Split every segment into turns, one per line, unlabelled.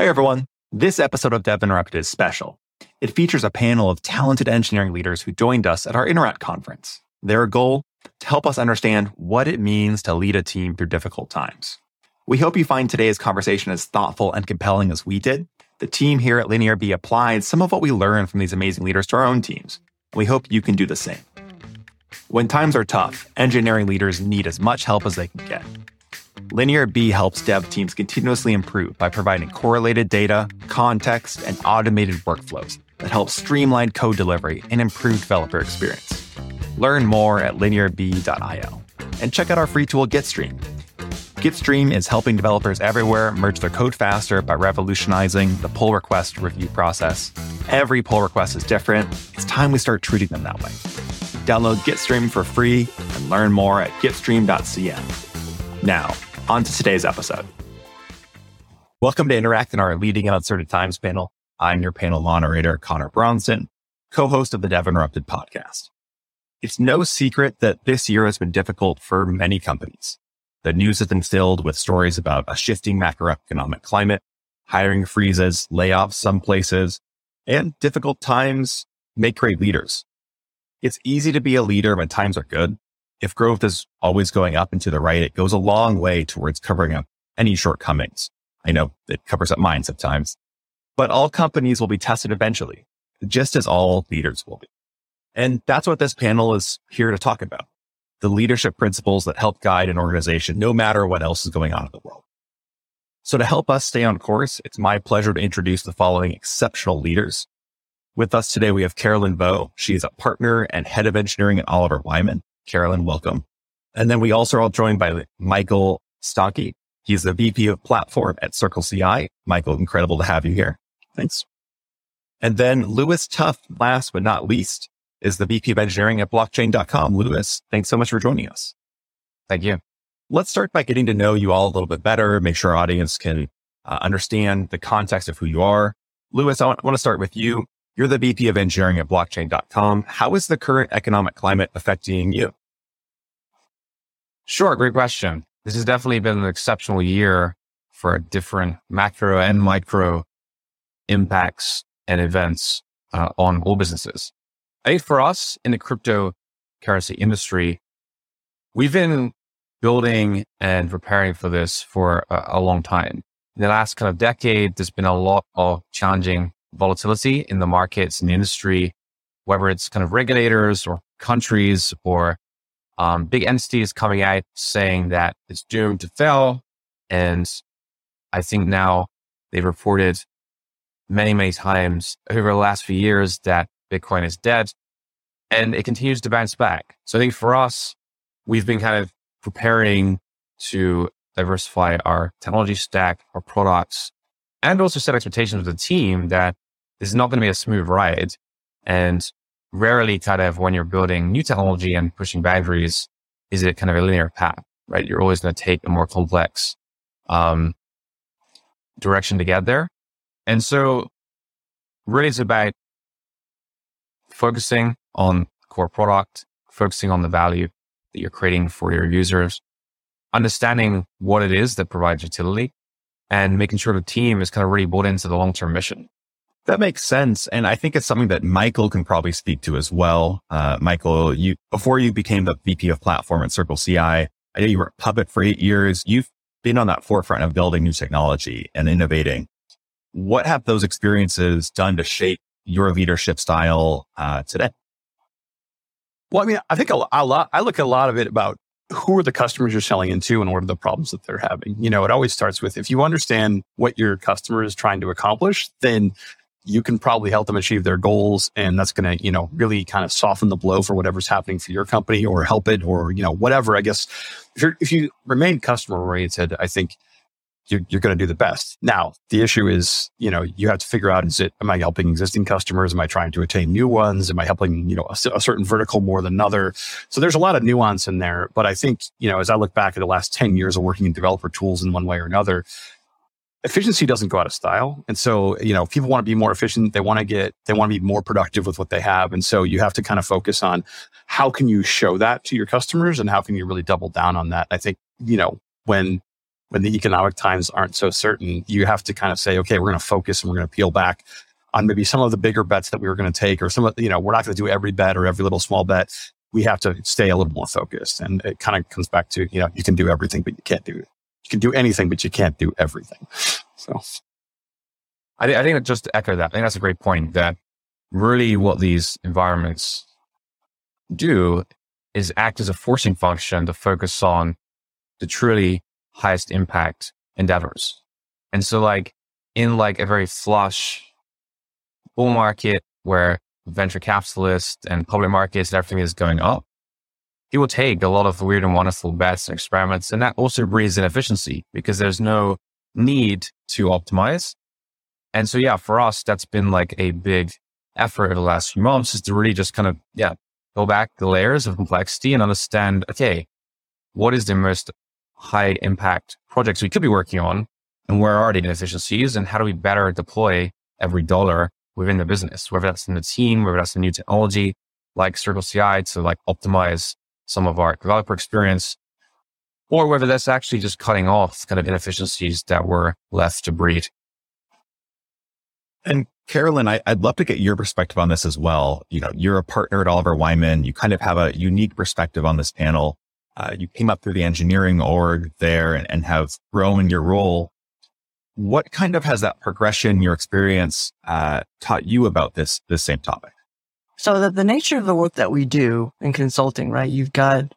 Hi, everyone. This episode of Dev Interrupted is special. It features a panel of talented engineering leaders who joined us at our Interact conference. Their goal? To help us understand what it means to lead a team through difficult times. We hope you find today's conversation as thoughtful and compelling as we did. The team here at LinearB applied some of what we learned from these amazing leaders to our own teams. We hope you can do the same. When times are tough, engineering leaders need as much help as they can get. LinearB helps dev teams continuously improve by providing correlated data, context, and automated workflows that help streamline code delivery and improve developer experience. Learn more at linearb.io and check out our free tool Gitstream. Gitstream is helping developers everywhere merge their code faster by revolutionizing the pull request review process. Every pull request is different. It's time we start treating them that way. Download Gitstream for free and learn more at gitstream.cm. Now, on to today's episode. Welcome to Interact in our Leading in Uncertain Times panel. I'm your panel moderator, Conor Bronsdon, co-host of the Dev Interrupted podcast. It's no secret that this year has been difficult for many companies. The news has been filled with stories about a shifting macroeconomic climate, hiring freezes, layoffs some places, and difficult times make great leaders. It's easy to be a leader when times are good. If growth is always going up and to the right, it goes a long way towards covering up any shortcomings. I know it covers up mine sometimes, but all companies will be tested eventually, just as all leaders will be. And that's what this panel is here to talk about. The leadership principles that help guide an organization, no matter what else is going on in the world. So to help us stay on course, it's my pleasure to introduce the following exceptional leaders. With us today, we have Carolyn Vo. She is a partner and head of engineering at Oliver Wyman. Carolyn, welcome. And then we also are all joined by Michael Stahnke. He's the VP of platform at Circle CI. Michael, incredible to have you here.
Thanks.
And then Lewis Tuff, last but not least, is the VP of engineering at blockchain.com. Lewis, thanks so much for joining us.
Thank you.
Let's start by getting to know you all a little bit better, make sure our audience can uh, understand the context of who you are. Lewis, I want, I want to start with you. You're the VP of engineering at blockchain.com. How is the current economic climate affecting you?
Sure. Great question. This has definitely been an exceptional year for different macro and micro impacts and events uh, on all businesses. I think for us in the cryptocurrency industry, we've been building and preparing for this for a, a, long time. In the last kind of decade, there's been a lot of challenging volatility in the markets and the industry, whether it's kind of regulators or countries or um, big entities coming out saying that it's doomed to fail. And I think now they've reported many, many times over the last few years that Bitcoin is dead and it continues to bounce back. So I think for us, we've been kind of preparing to diversify our technology stack, our products, and also set expectations with the team that this is not going to be a smooth ride. And rarely kind of when you're building new technology and pushing boundaries, is it kind of a linear path, right? You're always going to take a more complex, um, direction to get there. And so really it's about focusing on core product, focusing on the value that you're creating for your users, understanding what it is that provides utility and making sure the team is kind of really bought into the long-term mission.
That makes sense. And I think it's something that Michael can probably speak to as well. Uh, Michael, you, before you became the VP of platform at Circle CI, I know you were at Puppet for eight years. You've been on that forefront of building new technology and innovating. What have those experiences done to shape your leadership style uh, today?
Well, I mean, I think a, a lot, I look at a lot of it about who are the customers you're selling into and what are the problems that they're having. You know, it always starts with if you understand what your customer is trying to accomplish, then you can probably help them achieve their goals. And that's going to, you know, really kind of soften the blow for whatever's happening for your company or help it or, you know, whatever. I guess if, you if you remain customer oriented, I think you're, you're going to do the best. Now, the issue is, you know, you have to figure out, is it, am I helping existing customers? Am I trying to attain new ones? Am I helping, you know, a, a, certain vertical more than another? So there's a lot of nuance in there. But I think, you know, as I look back at the last 10 years of working in developer tools in one way or another, efficiency doesn't go out of style. And so, you know, people want to be more efficient. They want to get, they want to be more productive with what they have. And so you have to kind of focus on how can you show that to your customers and how can you really double down on that? I think, you know, when when the economic times aren't so certain, you have to kind of say, okay, we're going to focus and we're going to peel back on maybe some of the bigger bets that we were going to take, or some of, you know, we're not going to do every bet or every little small bet. We have to stay a little more focused. And it kind of comes back to, you know, you can do everything, but you can't do, can do anything, but you can't do everything. So
I, I think just to echo that, I think that's a great point that really what these environments do is act as a forcing function to focus on the truly highest impact endeavors. And so like in like a very flush bull market where venture capitalists and public markets and everything is going up, people take a lot of weird and wonderful bets and experiments. And that also breeds inefficiency because there's no need to optimize. And so, yeah, for us, that's been like a big effort over the last few months is to really just kind of, yeah, go back the layers of complexity and understand, okay, what is the most high impact projects we could be working on and where are the inefficiencies and how do we better deploy every dollar within the business, whether that's in the team, whether that's a new technology like Circle CI to like optimize some of our developer experience, or whether that's actually just cutting off kind of inefficiencies that were left to breed.
And Carolyn, I, would love to get your perspective on this as well. You know, you're a partner at Oliver Wyman. You kind of have a unique perspective on this panel. Uh, you came up through the engineering org there and, and, have grown your role. What kind of has that progression, your experience, uh, taught you about this this same topic?
So the, the nature of the work that we do in consulting, right? You've got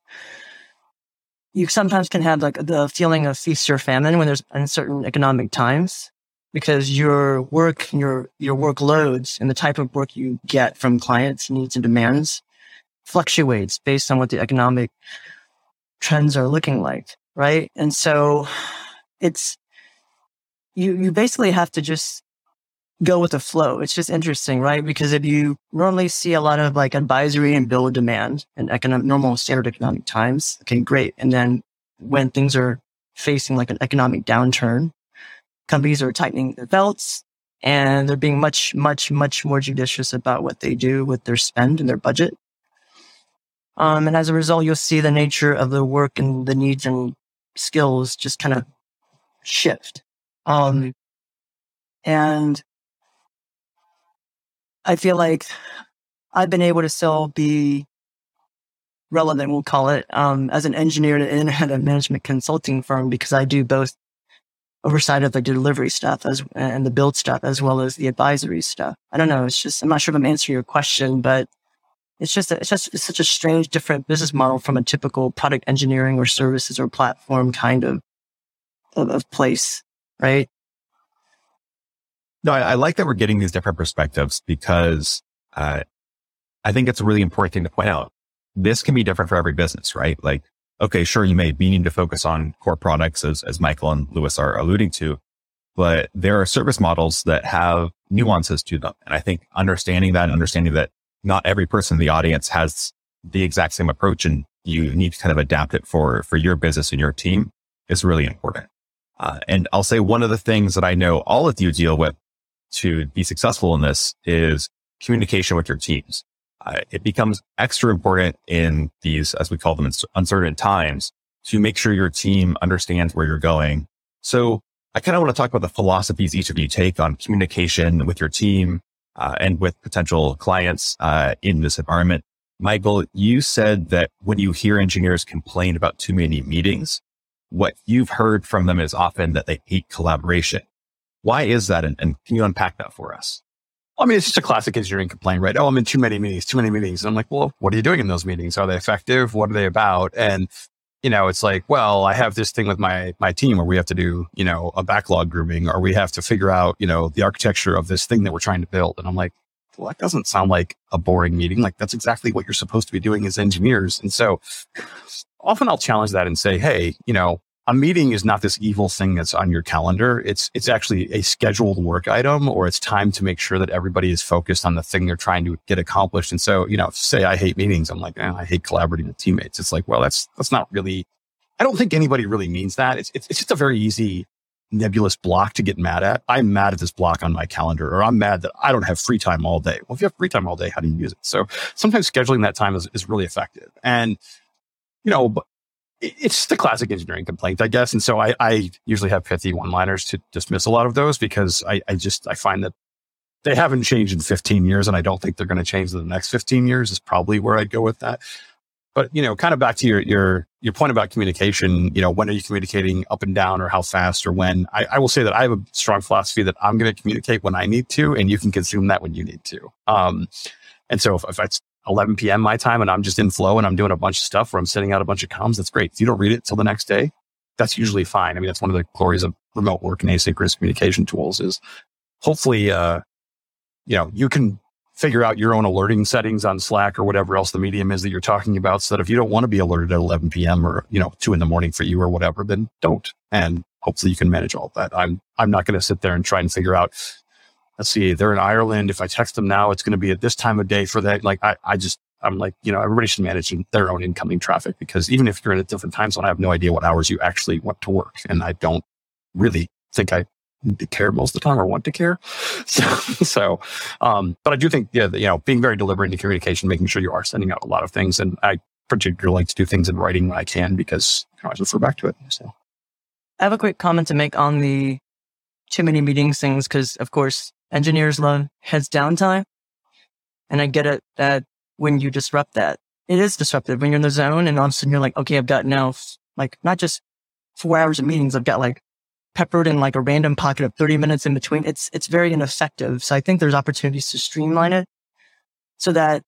you sometimes can have like the feeling of feast or famine when there's uncertain economic times because your work, your, your workloads and the type of work you get from clients needs and demands fluctuates based on what the economic trends are looking like. Right. And so it's, you, you basically have to just go with the flow. It's just interesting, right? Because if you normally see a lot of like advisory and build demand in economic, normal standard economic times, okay, great. And then when things are facing like an economic downturn, companies are tightening their belts and they're being much, much, much more judicious about what they do with their spend and their budget. Um, and as a result, you'll see the nature of the work and the needs and skills just kind of shift. Um, and I feel like I've been able to still be relevant, we'll call it, um, as an engineer and at a management consulting firm because I do both oversight of the delivery stuff as and the build stuff as well as the advisory stuff. I don't know. It's just I'm not sure if I'm answering your question, but it's just a, it's just it's such a strange, different business model from a typical product engineering or services or platform kind of of, of place, right?
No, I, I, like that we're getting these different perspectives because uh, I think it's a really important thing to point out. This can be different for every business, right? Like okay, sure, you may be needing to focus on core products as, as Michael and Lewis are alluding to, but there are service models that have nuances to them. And I think understanding that and understanding that not every person in the audience has the exact same approach and you need to kind of adapt it for, for your business and your team is really important. Uh, and I'll say one of the things that I know all of you deal with to be successful in this is communication with your teams uh, it becomes extra important in these, as we call them, uncertain times to make sure your team understands where you're going. So I kind of want to talk about the philosophies each of you take on communication with your team uh, and with potential clients uh, in this environment. Michael, you said that when you hear engineers complain about too many meetings, what you've heard from them is often that they hate collaboration. Why is that? And, and can you unpack that for us?
I mean, it's just a classic engineering complaint, right? Oh, I'm in too many meetings, too many meetings. And I'm like, well, what are you doing in those meetings? Are they effective? What are they about? And, you know, it's like, well, I have this thing with my, my team where we have to do, you know, a backlog grooming or we have to figure out, you know, the architecture of this thing that we're trying to build. And I'm like, well, that doesn't sound like a boring meeting. Like that's exactly what you're supposed to be doing as engineers. And so often I'll challenge that and say, Hey, you know, a meeting is not this evil thing that's on your calendar. It's, it's actually a scheduled work item or it's time to make sure that everybody is focused on the thing they're trying to get accomplished. And so, you know, say I hate meetings. I'm like, eh, I hate collaborating with teammates. It's like, well, that's, that's not really, I don't think anybody really means that. It's, it's, it's just a very easy nebulous block to get mad at. I'm mad at this block on my calendar or I'm mad that I don't have free time all day. Well, if you have free time all day, how do you use it? So sometimes scheduling that time is, is really effective. And, you know, it's the classic engineering complaint, I guess. And so I, I usually have pithy one liners to dismiss a lot of those because I, I just, I find that they haven't changed in 15 years and I don't think they're going to change in the next 15 years is probably where I'd go with that. But, you know, kind of back to your, your, your point about communication, you know, when are you communicating up and down or how fast or when? I, I will say that I have a strong philosophy that I'm going to communicate when I need to and you can consume that when you need to. Um, and so if, if it's 11 p.m. my time and I'm just in flow and I'm doing a bunch of stuff where I'm sending out a bunch of comms, that's great. If you don't read it till the next day, that's usually fine. I mean, that's one of the glories of remote work and asynchronous communication tools is hopefully, uh, you know, you can figure out your own alerting settings on Slack or whatever else the medium is that you're talking about. So that if you don't want to be alerted at 11 PM or, you know, two in the morning for you or whatever, then don't. And hopefully you can manage all that. I'm, I'm not going to sit there and try and figure out, let's see, they're in Ireland. If I text them now, it's going to be at this time of day for that. Like I, I just, I'm like, you know, everybody should manage their own incoming traffic because even if you're in a different time zone, I have no idea what hours you actually want to work. And I don't really think I care most of the time or want to care. So, so um, but I do think, yeah, you know, being very deliberate in the communication, making sure you are sending out a lot of things. And I particularly like to do things in writing when I can because I always refer back to it. So
I have a quick comment to make on the too many meetings things because, of course, engineers love heads down time. And I get it that when you disrupt that, it is disruptive when you're in the zone and all of a sudden you're like, okay, I've got now like not just four hours of meetings. I've got like peppered in like a random pocket of 30 minutes in between. It's, it's very ineffective. So I think there's opportunities to streamline it so that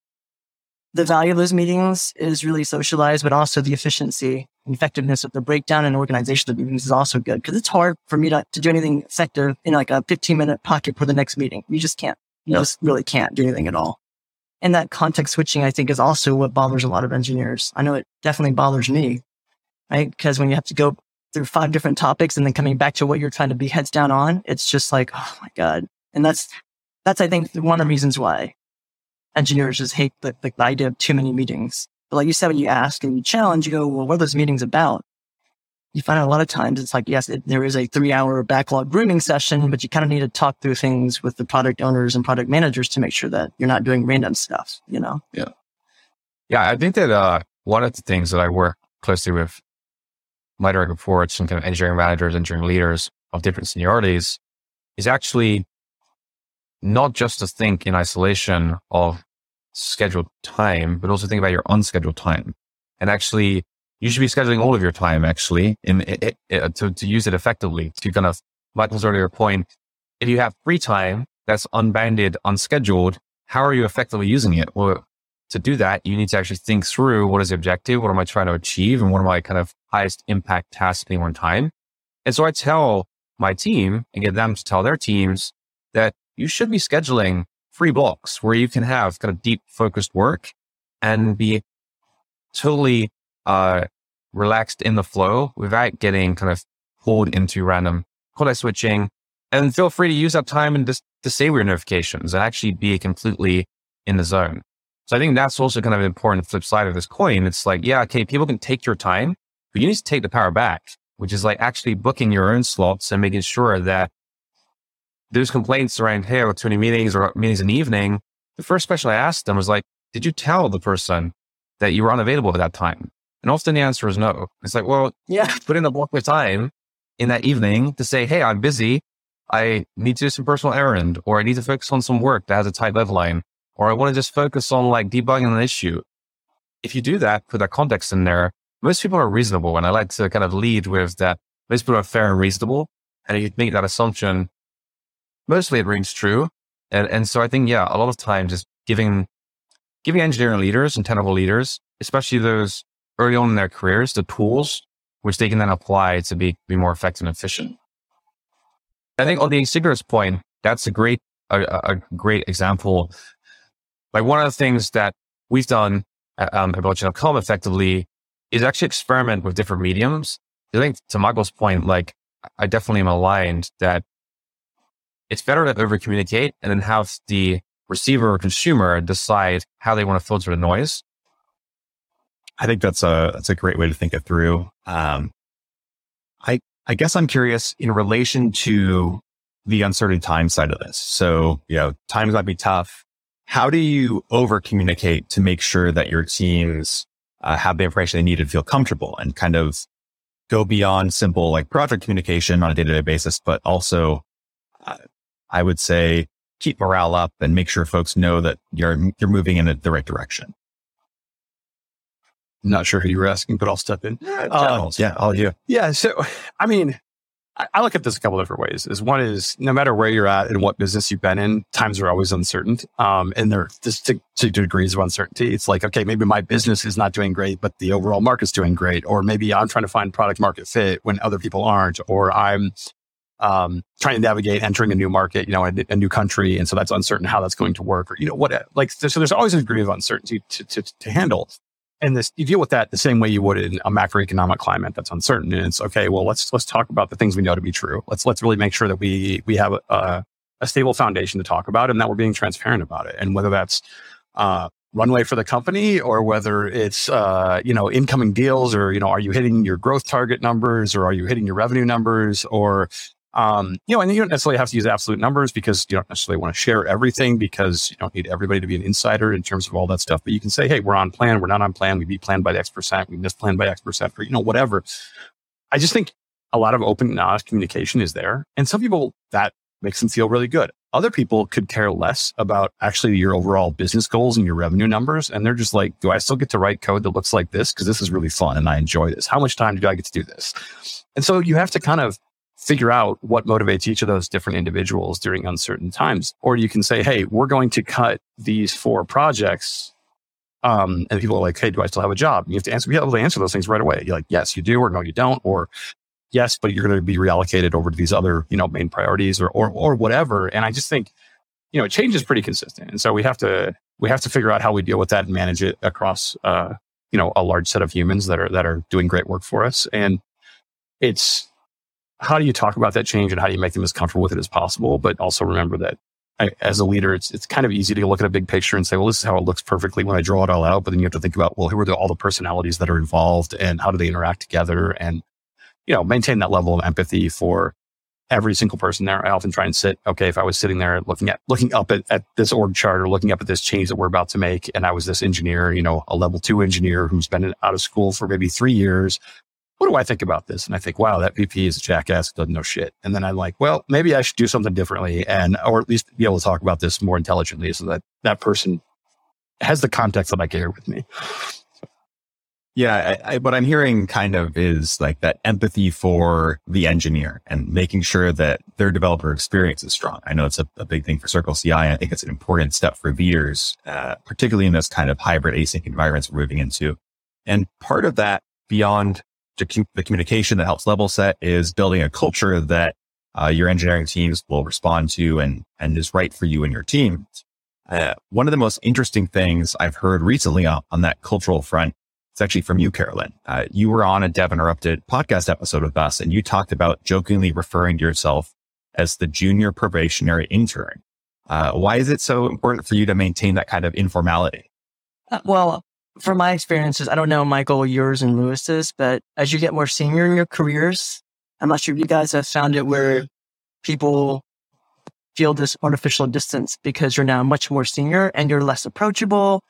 the value of those meetings is really socialized, but also the efficiency effectiveness of the breakdown and organization of meetings is also good. Cause it's hard for me to, to do anything effective in like a 15 minute pocket for the next meeting. You just can't, you just really can't do anything at all. And that context switching, I think is also what bothers a lot of engineers. I know it definitely bothers me, right? Because when you have to go through five different topics and then coming back to what you're trying to be heads down on, it's just like, oh my God. And that's, that's, I think, one of the reasons why engineers just hate the, the idea of too many meetings. But like you said, when you ask and you challenge, you go, well, what are those meetings about? You find out a lot of times it's like, yes, it, there is a three hour backlog grooming session, but you kind of need to talk through things with the product owners and product managers to make sure that you're not doing random stuff, you know?
Yeah. Yeah. I think that, uh, one of the things that I work closely with my direct reports and kind of engineering managers, engineering leaders of different seniorities is actually not just to think in isolation of scheduled time, but also think about your unscheduled time. And actually, you should be scheduling all of your time actually in it, it, uh, to, to use it effectively. To kind of Michael's earlier point, if you have free time that's unbounded, unscheduled, how are you effectively using it? Well, to do that, you need to actually think through what is the objective? What am I trying to achieve? And what are my kind of highest impact tasks at one time? And so I tell my team and get them to tell their teams that you should be scheduling free blocks where you can have kind of deep focused work and be totally, uh, relaxed in the flow without getting kind of pulled into random context switching. And feel free to use that time and disable your notifications and actually be completely in the zone. So I think that's also kind of an important flip side of this coin. It's like, yeah, okay, people can take your time, but you need to take the power back, which is like actually booking your own slots and making sure that those complaints around, hey, too many meetings or meetings in the evening. The first question I asked them was like, did you tell the person that you were unavailable at that time? And often the answer is no. It's like, well, yeah, put in a block of time in that evening to say, hey, I'm busy. I need to do some personal errand or I need to focus on some work that has a tight deadline or I want to just focus on like debugging an issue. If you do that, put that context in there, most people are reasonable. And I like to kind of lead with that most people are fair and reasonable. And if you make that assumption, mostly it rings true. And, and so I think, yeah, a lot of times just giving, giving engineering leaders and technical leaders, especially those early on in their careers, the tools which they can then apply to be, be more effective and efficient. I think on the asynchronous point, that's a great, a, a great example like one of the things that we've done um, at blockchain.com effectively is actually experiment with different mediums. I think to Michael's point, like I definitely am aligned that it's better to over communicate and then have the receiver or consumer decide how they want to filter the noise.
I think that's a, that's a great way to think it through. Um, I, I guess I'm curious in relation to the uncertain time side of this. So, you know, times might be tough. How do you over communicate to make sure that your teams uh, have the information they need to feel comfortable and kind of go beyond simple like project communication on a day to day basis, but also I would say keep morale up and make sure folks know that you're, you're moving in the right direction.
Not sure who you were asking, but I'll step in.
Uh, yeah, all you.
Yeah. So, I mean, I, look at this a couple different ways. Is one is no matter where you're at and what business you've been in, times are always uncertain. Um, and they're just to, to, degrees of uncertainty. It's like, okay, maybe my business is not doing great, but the overall market's doing great. Or maybe I'm trying to find product market fit when other people aren't, or I'm, um, trying to navigate entering a new market, you know, a, a, new country. And so that's uncertain how that's going to work or, you know, what, like, so there's always a degree of uncertainty to, to, to handle. And this you deal with that the same way you would in a macroeconomic climate that's uncertain. And it's okay well let's let's talk about the things we know to be true. Let's let's really make sure that we we have a, a stable foundation to talk about and that we're being transparent about it. And whether that's uh, runway for the company or whether it's uh, you know incoming deals or you know are you hitting your growth target numbers or are you hitting your revenue numbers or um, you know, and you don't necessarily have to use absolute numbers because you don't necessarily want to share everything because you don't need everybody to be an insider in terms of all that stuff. But you can say, hey, we're on plan, we're not on plan, we beat plan by the X percent, we missed plan by X percent, or you know, whatever. I just think a lot of open and honest communication is there. And some people that makes them feel really good. Other people could care less about actually your overall business goals and your revenue numbers. And they're just like, do I still get to write code that looks like this? Cause this is really fun and I enjoy this. How much time do I get to do this? And so you have to kind of figure out what motivates each of those different individuals during uncertain times. Or you can say, hey, we're going to cut these four projects. Um, and people are like, hey, do I still have a job? And you have to answer, be able to answer those things right away. You're like, yes, you do, or no, you don't, or yes, but you're going to be reallocated over to these other, you know, main priorities or, or, or whatever. And I just think, you know, change is pretty consistent. And so we have to, we have to figure out how we deal with that and manage it across, uh, you know, a large set of humans that are, that are doing great work for us. And it's, how do you talk about that change and how do you make them as comfortable with it as possible? But also remember that I, as a leader, it's it's kind of easy to look at a big picture and say, well, this is how it looks perfectly when I draw it all out. But then you have to think about, well, who are the, all the personalities that are involved and how do they interact together and, you know, maintain that level of empathy for every single person there. I often try and sit, okay, if I was sitting there looking at, looking up at, at this org chart or looking up at this change that we're about to make. And I was this engineer, you know, a level two engineer who's been out of school for maybe three years what do I think about this? And I think, wow, that VP is a jackass, doesn't know shit. And then I'm like, well, maybe I should do something differently and, or at least be able to talk about this more intelligently so that that person has the context that I care with me.
Yeah, I, I, what I'm hearing kind of is like that empathy for the engineer and making sure that their developer experience is strong. I know it's a, a big thing for Circle CI. I think it's an important step for leaders, uh, particularly in this kind of hybrid async environments we're moving into. And part of that beyond to keep the communication that helps level set is building a culture that uh, your engineering teams will respond to and, and is right for you and your team. Uh, one of the most interesting things I've heard recently on, on that cultural front it's actually from you, Carolyn. Uh, you were on a Dev Interrupted podcast episode with us, and you talked about jokingly referring to yourself as the junior probationary intern. Uh, why is it so important for you to maintain that kind of informality?
Uh, well, from my experiences, I don't know, Michael, yours and Lewis's, but as you get more senior in your careers, I'm not sure if you guys have found it where people feel this artificial distance because you're now much more senior and you're less approachable.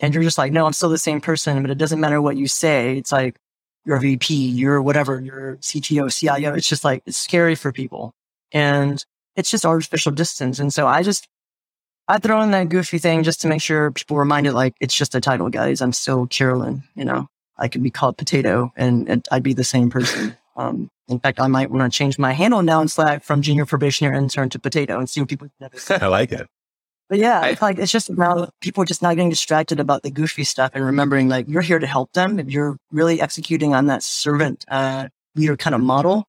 And you're just like, no, I'm still the same person, but it doesn't matter what you say. It's like you're a VP, you're whatever, you're CTO, CIO. It's just like, it's scary for people. And it's just artificial distance. And so I just I throw in that goofy thing just to make sure people reminded like it's just a title, guys. I'm still Carolyn. You know, I could be called Potato, and, and I'd be the same person. Um, in fact, I might want to change my handle now in Slack from junior probationary intern to Potato and see what people.
I like it.
But yeah, I, it's like it's just now people are just not getting distracted about the goofy stuff and remembering like you're here to help them. If you're really executing on that servant uh, leader kind of model,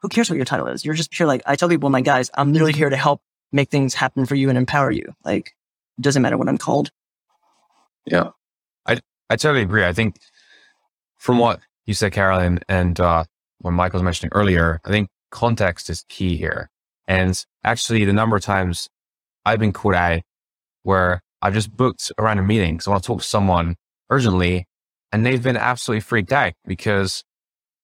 who cares what your title is? You're just here like I tell people, my guys, I'm literally here to help make things happen for you and empower you. Like, it doesn't matter what I'm called.
Yeah. I, I totally agree. I think from what you said, Carolyn, and uh, what Michael was mentioning earlier, I think context is key here. And actually, the number of times I've been caught out where I've just booked a random meeting because I want to talk to someone urgently, and they've been absolutely freaked out because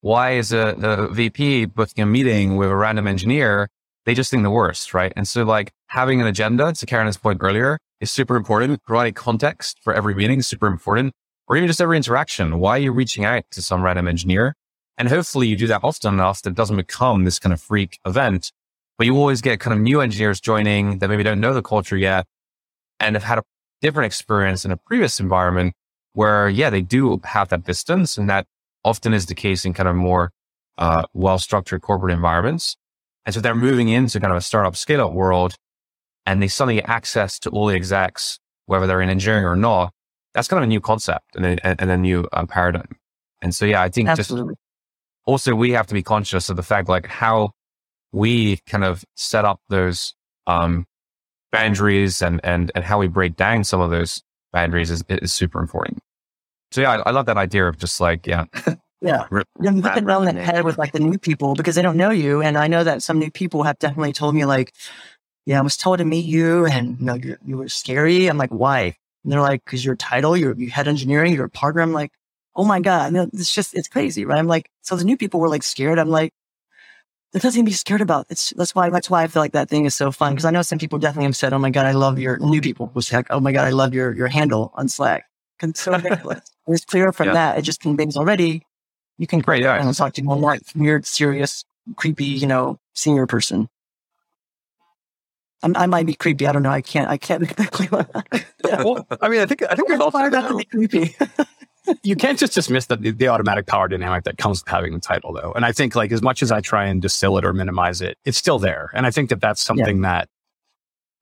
why is a, a VP booking a meeting with a random engineer they just think the worst, right? And so like having an agenda, to Karen's point earlier, is super important. Providing context for every meeting is super important. or even just every interaction. Why are you reaching out to some random engineer? And hopefully you do that often enough that it doesn't become this kind of freak event, but you always get kind of new engineers joining that maybe don't know the culture yet and have had a different experience in a previous environment where, yeah, they do have that distance. And that often is the case in kind of more uh, well structured corporate environments. And so they're moving into kind of a startup scale up world and they suddenly get access to all the execs, whether they're in engineering or not. That's kind of a new concept and a, and a new uh, paradigm. And so, yeah, I think Absolutely. just also we have to be conscious of the fact like how we kind of set up those um, boundaries and, and, and how we break down some of those boundaries is, is super important. So yeah, I, I love that idea of just like, yeah.
Yeah. You're looking around that head with like the new people because they don't know you. And I know that some new people have definitely told me like, yeah, I was told to meet you and you know, you, you were scary. I'm like, why? And they're like, cause your title, you're, you head engineering, you're a partner. I'm like, oh my God, you know, it's just, it's crazy, right? I'm like, so the new people were like scared. I'm like, there's nothing to be scared about. It's, that's why, that's why I feel like that thing is so fun. Cause I know some people definitely have said, oh my God, I love your new people was like, oh my God, I love your, your handle on Slack. So it's clear from yeah. that. It just conveys already. You can
create yeah.
and talk to one more weird, serious, creepy, you know, senior person. I'm, i might be creepy. I don't know. I can't. I can't exactly.
yeah. Well, I mean, I think I think we've all fired out to be creepy. you can't just dismiss the, the automatic power dynamic that comes with having the title, though. And I think, like, as much as I try and distill it or minimize it, it's still there. And I think that that's something yeah. that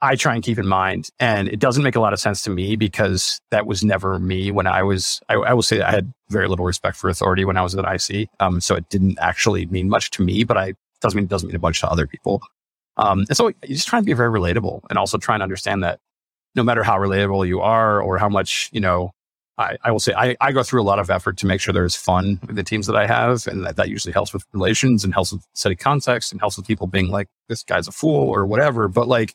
I try and keep in mind. And it doesn't make a lot of sense to me because that was never me when I was, I, I will say I had very little respect for authority when I was at IC. Um, so it didn't actually mean much to me, but I doesn't mean it doesn't mean a bunch to other people. Um, and so you just try and be very relatable and also try and understand that no matter how relatable you are or how much, you know, I, I will say I, I go through a lot of effort to make sure there's fun with the teams that I have. And that, that usually helps with relations and helps with setting context and helps with people being like, this guy's a fool or whatever. But like,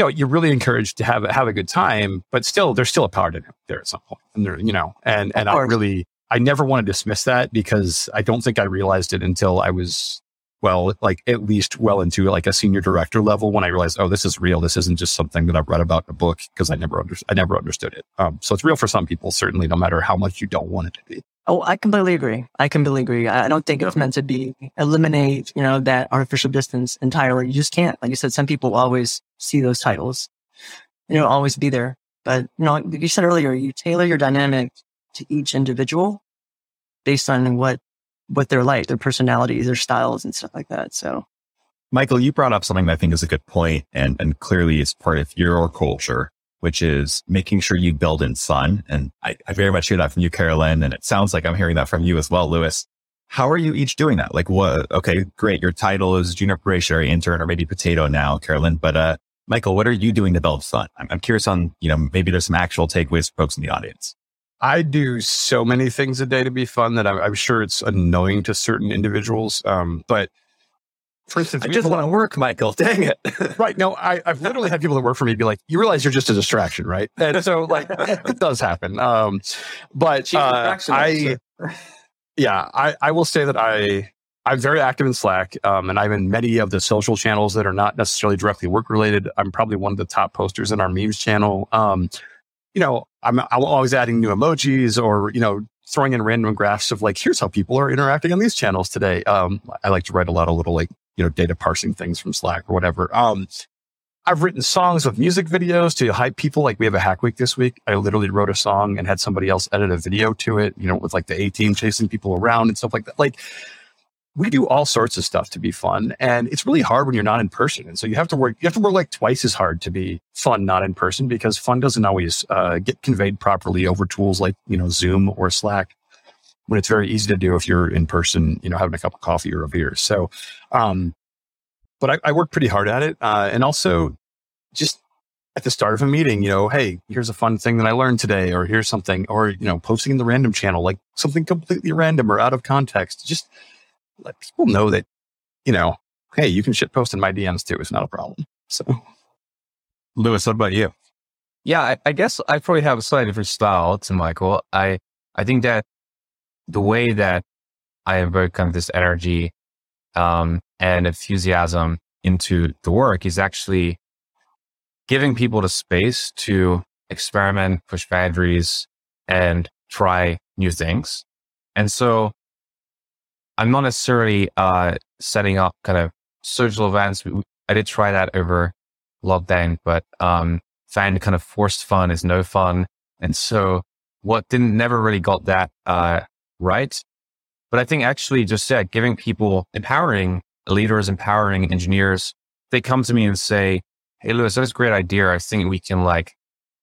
you know, you're really encouraged to have have a good time, but still, there's still a power dynamic there at some point, and there, you know, and and I really, I never want to dismiss that because I don't think I realized it until I was well, like at least well into like a senior director level when I realized, oh, this is real. This isn't just something that I've read about in a book because I never under, I never understood it. Um, so it's real for some people, certainly, no matter how much you don't want it to be.
Oh, I completely agree. I completely agree. I don't think it's meant to be eliminate, you know, that artificial distance entirely. You just can't. Like you said, some people always see those titles. You know, always be there. But, you know, like you said earlier, you tailor your dynamic to each individual based on what, what they're like, their personalities, their styles and stuff like that. So.
Michael, you brought up something that I think is a good point and, and clearly is part of your culture which is making sure you build in fun. And I, I very much hear that from you, Carolyn. And it sounds like I'm hearing that from you as well, Lewis. How are you each doing that? Like what? Okay, great. Your title is junior probationary intern or maybe potato now, Carolyn. But, uh, Michael, what are you doing to build fun? I'm, I'm curious on, you know, maybe there's some actual takeaways for folks in the audience.
I do so many things a day to be fun that I'm, I'm sure it's annoying to certain individuals. Um, but
for instance, I just want to work, Michael. Dang it.
right. No, I, have literally had people that work for me be like, you realize you're just a distraction, right? And so like it does happen. Um, but uh, I, yeah, I, I will say that I, I'm very active in Slack, um, and I'm in many of the social channels that are not necessarily directly work related. I'm probably one of the top posters in our memes channel. Um, you know, I'm, I'm always adding new emojis or, you know, throwing in random graphs of like, here's how people are interacting on these channels today. Um, I like to write a lot of little like you know, data parsing things from Slack or whatever. Um, I've written songs with music videos to hype people. Like we have a hack week this week. I literally wrote a song and had somebody else edit a video to it, you know, with like the A team chasing people around and stuff like that. Like we do all sorts of stuff to be fun. And it's really hard when you're not in person. And so you have to work, you have to work like twice as hard to be fun, not in person because fun doesn't always uh, get conveyed properly over tools like, you know, Zoom or Slack when it's very easy to do if you're in person, you know, having a cup of coffee or a beer. So, um, but I, I work pretty hard at it. Uh, and also just at the start of a meeting, you know, hey, here's a fun thing that I learned today, or here's something, or, you know, posting in the random channel, like something completely random or out of context. Just let people know that, you know, hey, you can shit post in my DMs too. It's not a problem. So,
Lewis, what about you?
Yeah, I, I guess I probably have a slightly different style to Michael. I, I think that the way that I invoke kind of this energy um, and enthusiasm into the work is actually giving people the space to experiment, push boundaries, and try new things. And so I'm not necessarily uh, setting up kind of social events. I did try that over lockdown, but um, found kind of forced fun is no fun. And so what didn't never really got that uh, right. But I think actually just yeah, giving people empowering leaders, empowering engineers, they come to me and say, Hey, Lewis, that's a great idea. I think we can like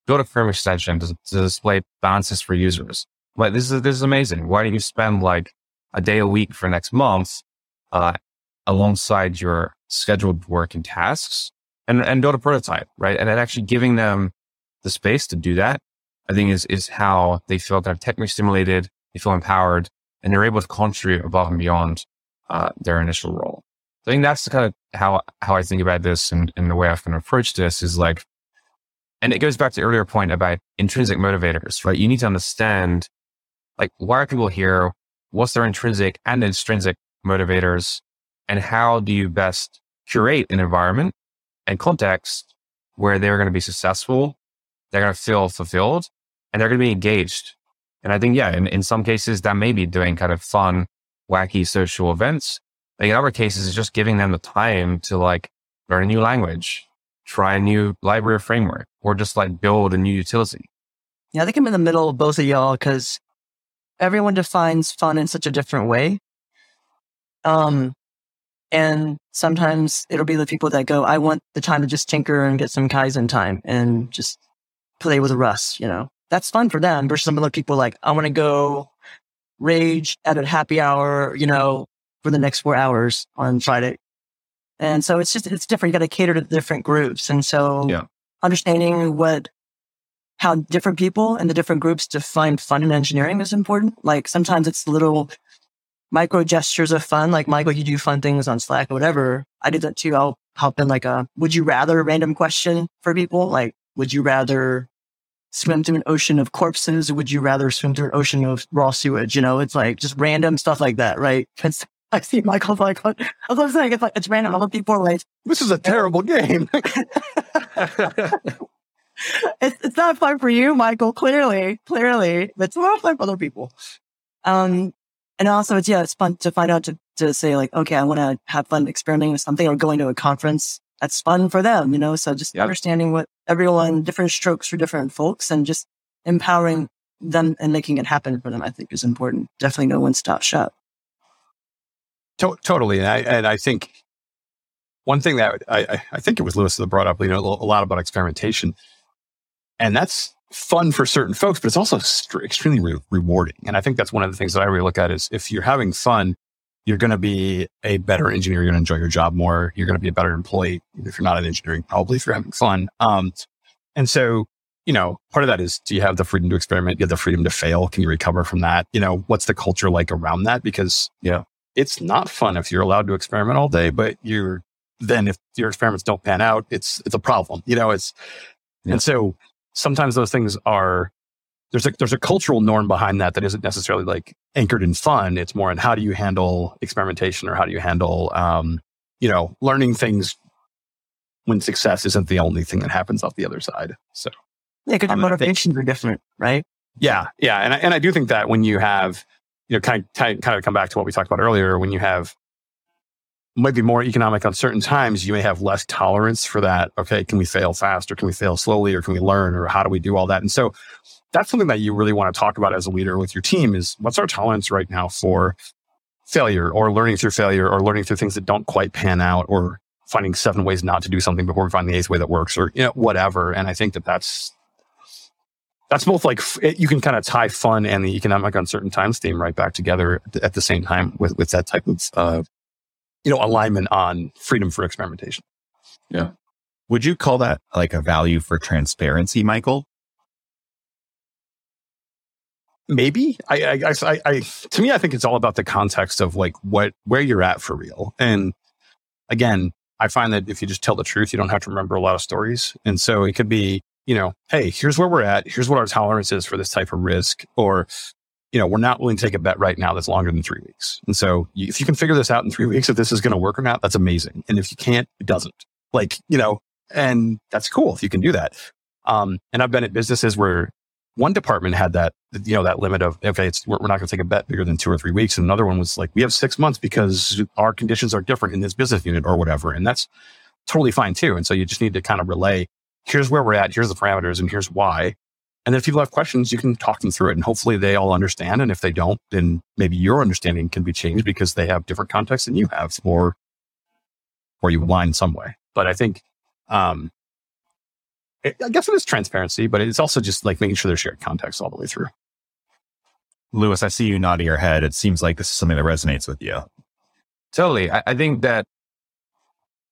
build a Chrome extension to, to display balances for users. Like this is, this is amazing. Why don't you spend like a day a week for next month, uh, alongside your scheduled work and tasks and, and build a prototype, right? And then actually giving them the space to do that, I think is, is how they feel kind of technically stimulated. They feel empowered and they're able to contribute above and beyond, uh, their initial role. I think that's kind of how, how I think about this and, and the way I've kind of approached this is like, and it goes back to earlier point about intrinsic motivators, right? You need to understand like why are people here? What's their intrinsic and extrinsic motivators? And how do you best curate an environment and context where they're going to be successful? They're going to feel fulfilled and they're going to be engaged. And I think, yeah, in, in some cases that may be doing kind of fun, wacky social events like in other cases, it's just giving them the time to like learn a new language, try a new library framework, or just like build a new utility.
Yeah, I think I'm in the middle of both of y'all because everyone defines fun in such a different way. Um, and sometimes it'll be the people that go, I want the time to just tinker and get some Kaizen time and just play with Rust, you know, that's fun for them versus some other people like, I want to go rage at a happy hour, you know, for the next four hours on Friday. And so it's just, it's different. You got to cater to different groups. And so yeah. understanding what, how different people and the different groups define fun in engineering is important. Like sometimes it's little micro gestures of fun. Like Michael, you do fun things on Slack or whatever. I did that too. I'll hop in like a, would you rather random question for people? Like, would you rather swim through an ocean of corpses would you rather swim through an ocean of raw sewage? You know, it's like just random stuff like that, right? It's, I see Michael's like, what? I was saying, it's like, it's random. Other people are like,
this is a terrible game.
it's, it's not fun for you, Michael. Clearly, clearly, but it's not fun for other people. Um, and also it's, yeah, it's fun to find out to, to say like, okay, I want to have fun experimenting with something or going to a conference. That's fun for them, you mm-hmm. know? So just yep. understanding what everyone, different strokes for different folks and just empowering them and making it happen for them, I think is important. Definitely no one stop shop.
To- totally. And I, and I think one thing that I, I think it was Lewis that brought up, you know, a lot about experimentation and that's fun for certain folks, but it's also st- extremely re- rewarding. And I think that's one of the things that I really look at is if you're having fun, you're going to be a better engineer. You're going to enjoy your job more. You're going to be a better employee. If you're not in engineering, probably if you're having fun. Um, and so, you know, part of that is, do you have the freedom to experiment? Do you have the freedom to fail? Can you recover from that? You know, what's the culture like around that? Because, yeah, it's not fun if you're allowed to experiment all day, but you're then if your experiments don't pan out, it's it's a problem. You know, it's yeah. and so sometimes those things are there's a there's a cultural norm behind that that isn't necessarily like anchored in fun. It's more in how do you handle experimentation or how do you handle um, you know, learning things when success isn't the only thing that happens off the other side. So
yeah, because um, motivations are different, right?
Yeah, yeah, and I, and I do think that when you have you know, kind of, kind of come back to what we talked about earlier. When you have might be more economic on certain times, you may have less tolerance for that. Okay, can we fail fast or can we fail slowly or can we learn or how do we do all that? And so that's something that you really want to talk about as a leader with your team is what's our tolerance right now for failure or learning through failure or learning through things that don't quite pan out or finding seven ways not to do something before we find the eighth way that works or you know whatever. And I think that that's that's both like you can kind of tie fun and the economic uncertain times theme right back together at the same time with with that type of uh, you know alignment on freedom for experimentation.
Yeah. Would you call that like a value for transparency, Michael?
Maybe I, I, I, I, to me, I think it's all about the context of like what, where you're at for real. And again, I find that if you just tell the truth, you don't have to remember a lot of stories. And so it could be, you know, hey, here's where we're at. Here's what our tolerance is for this type of risk. Or, you know, we're not willing to take a bet right now that's longer than three weeks. And so you, if you can figure this out in three weeks, if this is going to work or not, that's amazing. And if you can't, it doesn't. Like, you know, and that's cool if you can do that. Um, and I've been at businesses where one department had that, you know, that limit of, okay, it's, we're, we're not going to take a bet bigger than two or three weeks. And another one was like, we have six months because our conditions are different in this business unit or whatever. And that's totally fine too. And so you just need to kind of relay, here's where we're at. Here's the parameters and here's why. And then if people have questions, you can talk them through it and hopefully they all understand. And if they don't, then maybe your understanding can be changed because they have different context than you have or, or you align some way. But I think, um, I guess it is transparency, but it's also just like making sure there's shared context all the way through.
Lewis, I see you nodding your head. It seems like this is something that resonates with you.
Totally. I, I think that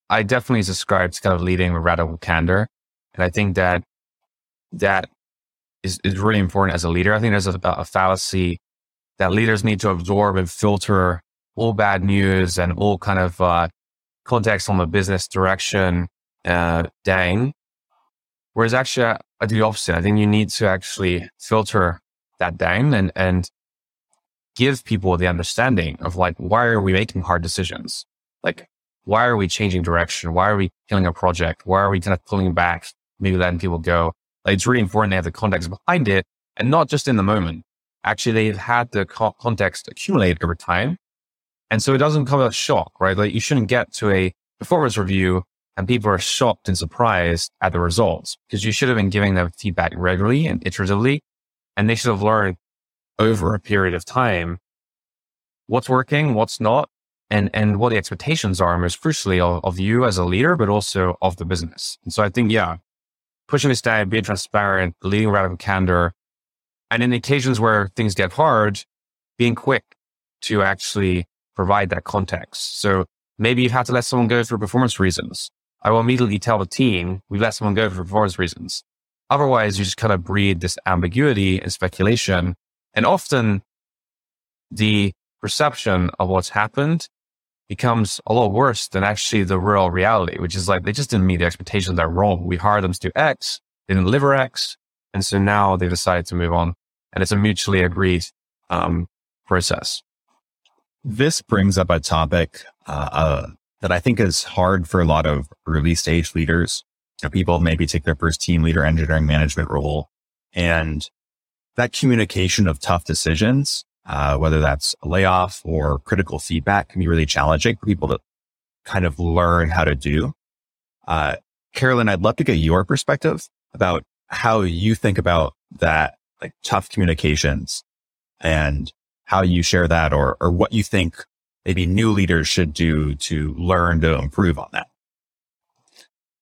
I definitely subscribe to kind of leading with radical candor. And I think that that is, is really important as a leader. I think there's a, a fallacy that leaders need to absorb and filter all bad news and all kind of uh, context on the business direction uh, down Whereas actually, I do the opposite. I think you need to actually filter that down and, and give people the understanding of like, why are we making hard decisions? Like, why are we changing direction? Why are we killing a project? Why are we kind of pulling back, maybe letting people go? Like, it's really important they have the context behind it and not just in the moment. Actually, they've had the co- context accumulate over time. And so it doesn't come as a shock, right? Like you shouldn't get to a performance review and people are shocked and surprised at the results because you should have been giving them feedback regularly and iteratively. And they should have learned over a period of time what's working, what's not, and, and what the expectations are most crucially of, of you as a leader, but also of the business. And so I think, yeah, pushing this down, being transparent, leading radical candor, and in occasions where things get hard, being quick to actually provide that context. So maybe you've had to let someone go for performance reasons. I will immediately tell the team we let someone go for performance reasons. Otherwise, you just kind of breed this ambiguity and speculation. And often the perception of what's happened becomes a lot worse than actually the real reality, which is like they just didn't meet the expectations They're wrong. We hired them to do X, they didn't deliver X. And so now they decided to move on. And it's a mutually agreed um, process.
This brings up a topic uh, uh, that I think is hard for a lot of early stage leaders. You know, people maybe take their first team leader engineering management role and that communication of tough decisions, uh, whether that's a layoff or critical feedback can be really challenging for people to kind of learn how to do. Uh, Carolyn, I'd love to get your perspective about how you think about that, like tough communications and how you share that or, or what you think maybe new leaders should do to learn to improve on that?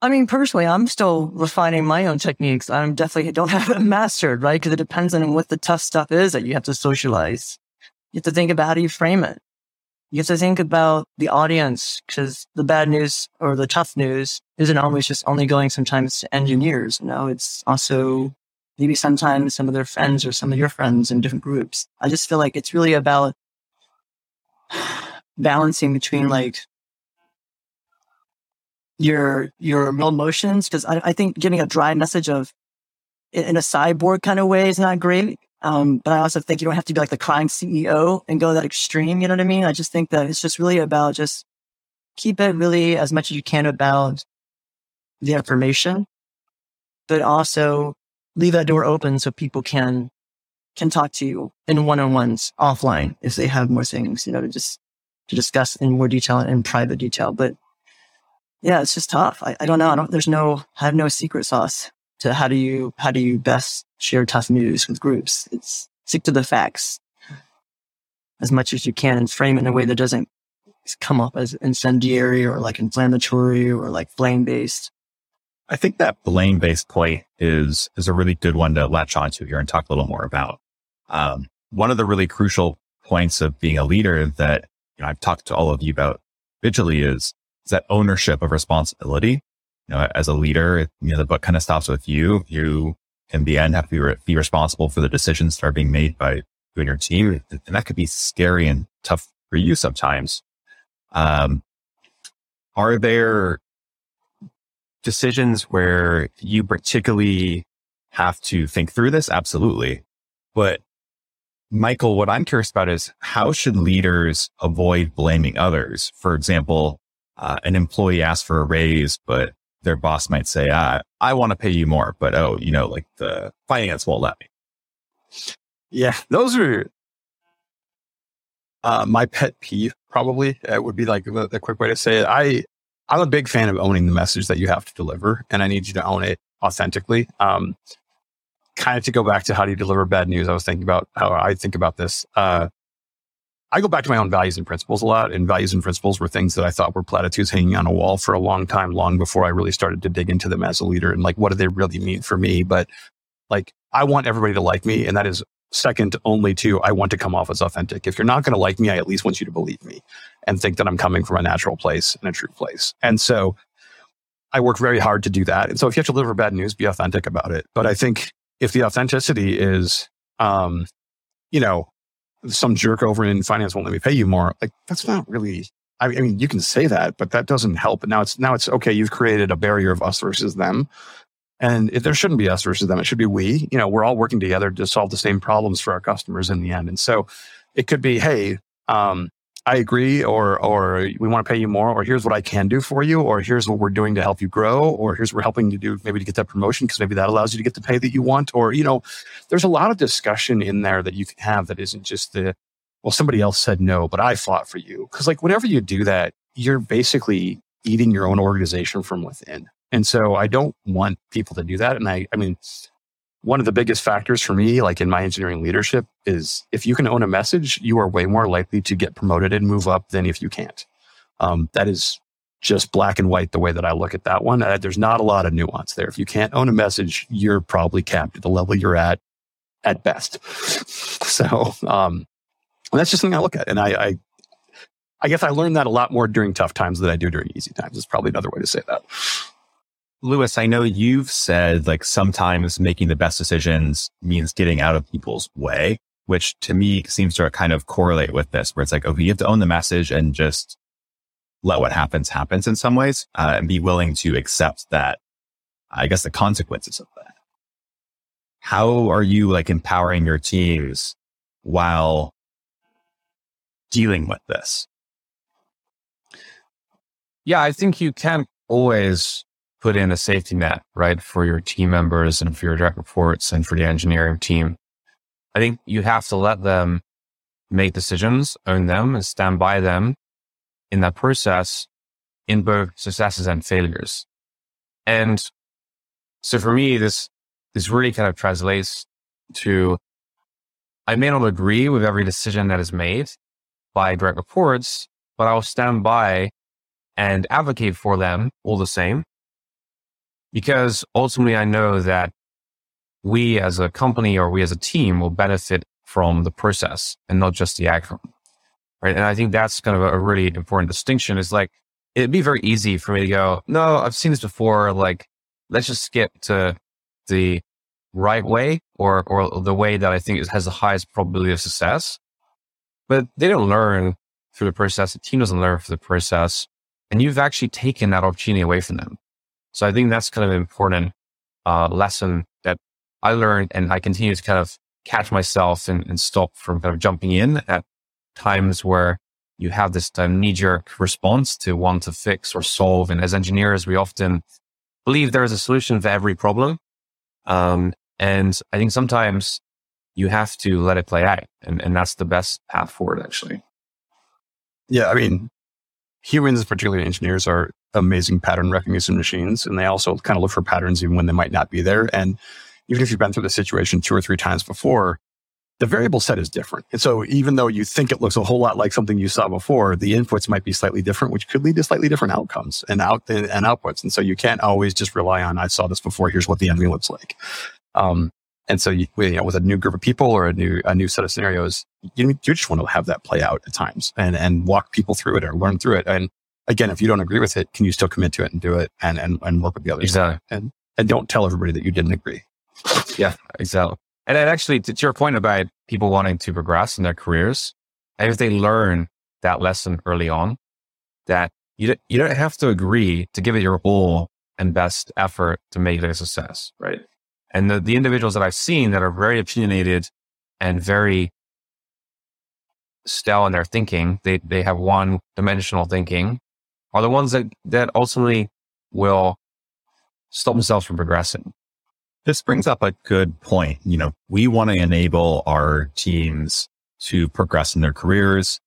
I mean, personally, I'm still refining my own techniques. I'm definitely don't have it mastered, right? Because it depends on what the tough stuff is that you have to socialize. You have to think about how do you frame it. You have to think about the audience because the bad news or the tough news isn't always just only going sometimes to engineers. You know, it's also maybe sometimes some of their friends or some of your friends in different groups. I just feel like it's really about balancing between like your your emotions because I, I think giving a dry message of in a cyborg kind of way is not great. Um, but I also think you don't have to be like the crying CEO and go that extreme. You know what I mean? I just think that it's just really about just keep it really as much as you can about the information, but also leave that door open so people can can talk to you in one on ones offline if they have more things, you know, to just to discuss in more detail and in private detail. But yeah, it's just tough. I, I don't know. I don't, there's no, I have no secret sauce to how do you, how do you best share tough news with groups? It's stick to the facts as much as you can and frame it in a way that doesn't come up as incendiary or like inflammatory or like blame based.
I think that blame based play is, is a really good one to latch onto here and talk a little more about. Um, one of the really crucial points of being a leader that you know, I've talked to all of you about Vigily is, is that ownership of responsibility. You know, as a leader, you know, the book kind of stops with you. You in the end have to be, re- be responsible for the decisions that are being made by you and your team. And that could be scary and tough for you sometimes. Um, are there decisions where you particularly have to think through this? Absolutely. But Michael, what I'm curious about is how should leaders avoid blaming others? For example, uh, an employee asks for a raise, but their boss might say, ah, I want to pay you more, but oh, you know, like the finance won't let me.
Yeah, those are uh, my pet peeve. Probably it would be like a quick way to say it. I I'm a big fan of owning the message that you have to deliver, and I need you to own it authentically. Um, kind of to go back to how do you deliver bad news? I was thinking about how I think about this. Uh, I go back to my own values and principles a lot, and values and principles were things that I thought were platitudes hanging on a wall for a long time, long before I really started to dig into them as a leader and like, what do they really mean for me? But like, I want everybody to like me, and that is second only to I want to come off as authentic. If you're not going to like me, I at least want you to believe me and think that I'm coming from a natural place and a true place. And so I work very hard to do that. And so if you have to deliver bad news, be authentic about it. But I think if the authenticity is, um, you know, some jerk over in finance won't let me pay you more. Like that's not really. I mean, you can say that, but that doesn't help. Now it's now it's okay. You've created a barrier of us versus them, and if there shouldn't be us versus them. It should be we. You know, we're all working together to solve the same problems for our customers in the end. And so, it could be, hey, um, I agree, or or we want to pay you more, or here's what I can do for you, or here's what we're doing to help you grow, or here's what we're helping you do maybe to get that promotion because maybe that allows you to get the pay that you want, or you know, there's a lot of discussion in there that you can have that isn't just the well somebody else said no, but I fought for you. Because like whenever you do that, you're basically eating your own organization from within, and so I don't want people to do that, and I I mean one of the biggest factors for me, like in my engineering leadership, is if you can own a message, you are way more likely to get promoted and move up than if you can't. Um, that is just black and white the way that I look at that one. Uh, there's not a lot of nuance there. If you can't own a message, you're probably capped at the level you're at at best. so um, that's just something I look at, and I, I I guess I learned that a lot more during tough times than I do during easy times. Is probably another way to say that.
Louis, I know you've said like sometimes making the best decisions means getting out of people's way, which to me seems to kind of correlate with this, where it's like, okay, you have to own the message and just let what happens happens in some ways uh, and be willing to accept that, I guess, the consequences of that. How are you like empowering your teams while dealing with this?
Yeah, I think you can always put in a safety net, right, for your team members and for your direct reports and for the engineering team. I think you have to let them make decisions, own them, and stand by them in that process in both successes and failures. And so for me, this, this really kind of translates to I may not agree with every decision that is made by direct reports, but I'll stand by and advocate for them all the same because ultimately I know that we as a company or we as a team will benefit from the process and not just the outcome. Right. And I think that's kind of a really important distinction is like, it'd be very easy for me to go, no, I've seen this before. Like, let's just skip to the right way or, or the way that I think has the highest probability of success. But they don't learn through the process. The team doesn't learn through the process. And you've actually taken that opportunity away from them. So I think that's kind of an important uh, lesson that I learned and I continue to kind of catch myself and, and stop from kind of jumping in at times where you have this knee jerk response to want to fix or solve. And as engineers, we often believe there is a solution for every problem. Um, and I think sometimes you have to let it play out. And, and that's the best path forward, actually.
Yeah. I mean, humans, particularly engineers, are amazing pattern recognition machines. And they also kind of look for patterns even when they might not be there. And even if you've been through the situation two or three times before, the variable set is different. And so even though you think it looks a whole lot like something you saw before, the inputs might be slightly different, which could lead to slightly different outcomes and out and outputs. And so you can't always just rely on, I saw this before. Here's what the enemy looks like. Um, and so you, you, know, with a new group of people or a new, a new set of scenarios, you, you just want to have that play out at times and, and walk people through it or learn through it. And again, if you don't agree with it, can you still commit to it and do it and, and, and work with the others?
Exactly.
And, and don't tell everybody that you didn't agree.
yeah, exactly. And then actually to, to your point about people wanting to progress in their careers, if they learn that lesson early on, that you don't, you don't have to agree to give it your all and best effort to make it a success, right? And the, the individuals that I've seen that are very opinionated and very stale in their thinking, they, they have one dimensional thinking are the ones that, that ultimately will stop themselves from progressing.
This brings up a good point. You know, we want to enable our teams to progress in their careers.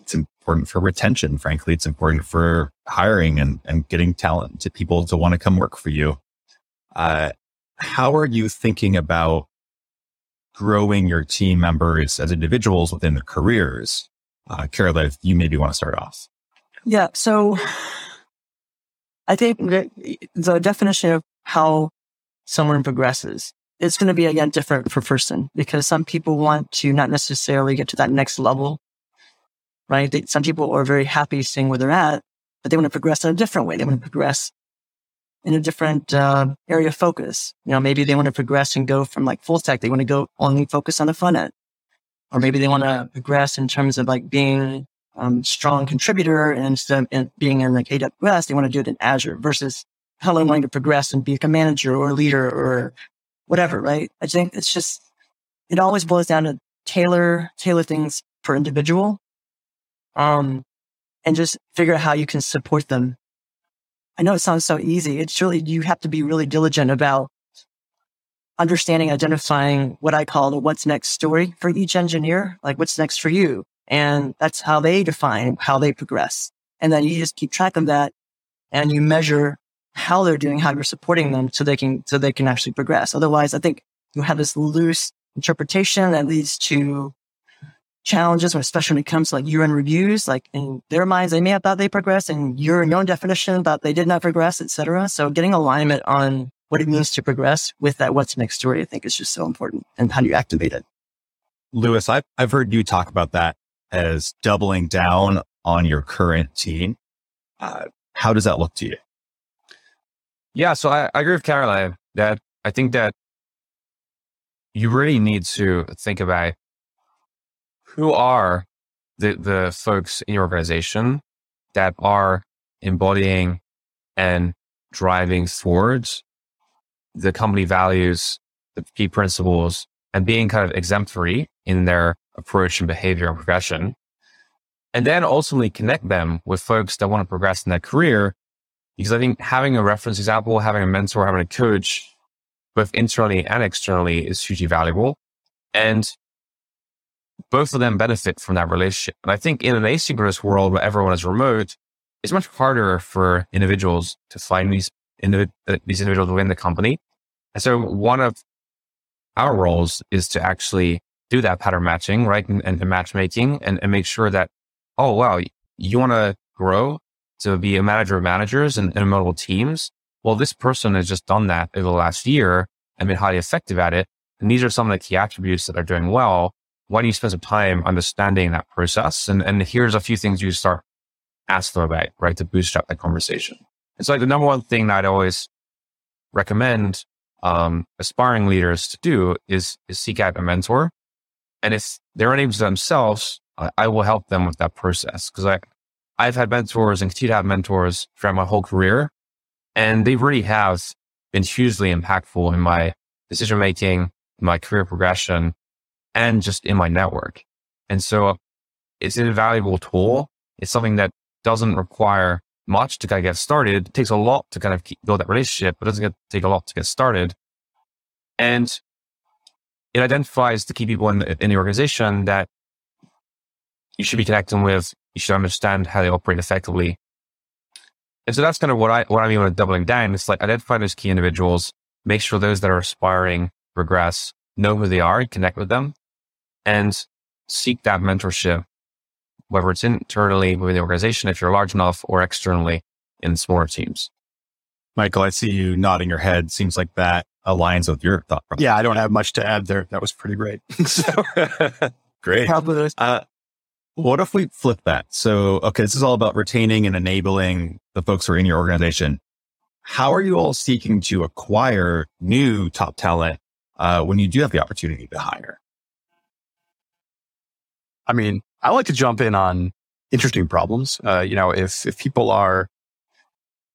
It's important for retention. Frankly, it's important for hiring and, and getting talent to people to want to come work for you. Uh, how are you thinking about growing your team members as individuals within their careers? Uh, if you maybe want to start off.
Yeah. So I think the definition of how someone progresses, it's going to be again different for person because some people want to not necessarily get to that next level, right? Some people are very happy seeing where they're at, but they want to progress in a different way. They want to progress in a different uh, area of focus. You know, maybe they want to progress and go from like full stack. They want to go only focus on the front end, or maybe they want to progress in terms of like being um, strong contributor and instead of being in like AWS, they want to do it in Azure versus Helen wanting to progress and be like a manager or a leader or whatever, right? I think it's just, it always boils down to tailor, tailor things per individual. Um, and just figure out how you can support them. I know it sounds so easy. It's really, you have to be really diligent about understanding, identifying what I call the what's next story for each engineer. Like what's next for you? And that's how they define how they progress. And then you just keep track of that and you measure how they're doing, how you're supporting them so they can, so they can actually progress. Otherwise, I think you have this loose interpretation that leads to challenges, especially when it comes to like end reviews. Like in their minds, they may have thought they progressed and your own definition thought they did not progress, etc. So getting alignment on what it means to progress with that what's next story, I think is just so important. And how do you activate it?
Lewis, I've, I've heard you talk about that as doubling down on your current team. Uh, how does that look to you?
Yeah, so I, I agree with Caroline that I think that you really need to think about who are the, the folks in your organization that are embodying and driving towards the company values, the key principles, and being kind of exemplary in their approach and behavior and progression. And then ultimately connect them with folks that want to progress in their career. Because I think having a reference example, having a mentor, having a coach, both internally and externally is hugely valuable. And both of them benefit from that relationship. And I think in an asynchronous world where everyone is remote, it's much harder for individuals to find these, indiv- uh, these individuals within the company. And so one of our roles is to actually do that pattern matching, right? And, and, matchmaking and, and, make sure that, oh, wow, you want to grow to be a manager of managers and, and multiple teams. Well, this person has just done that over the last year and been highly effective at it. And these are some of the key attributes that are doing well. Why don't you spend some time understanding that process? And, and here's a few things you start asking them about, right? To bootstrap that conversation. It's like the number one thing that I'd always recommend um, aspiring leaders to do is, is seek out a mentor and if they're unable to themselves, I, I will help them with that process because I, I've had mentors and continue to have mentors throughout my whole career, and they really have been hugely impactful in my decision making, my career progression, and just in my network. And so it's an invaluable tool. It's something that doesn't require much to kind of get started. It takes a lot to kind of build that relationship, but it doesn't get, take a lot to get started. And it identifies the key people in the, in the organization that you should be connecting with. You should understand how they operate effectively. And so that's kind of what I, what I mean with doubling down. It's like identify those key individuals, make sure those that are aspiring regress, know who they are, connect with them and seek that mentorship, whether it's internally within the organization, if you're large enough or externally in smaller teams.
Michael, I see you nodding your head. Seems like that aligns with your thought
process. Yeah, I don't have much to add there. That was pretty great. so,
great. Uh, what if we flip that? So, okay, this is all about retaining and enabling the folks who are in your organization. How are you all seeking to acquire new top talent uh, when you do have the opportunity to hire?
I mean, I like to jump in on interesting problems. Uh, you know, if if people are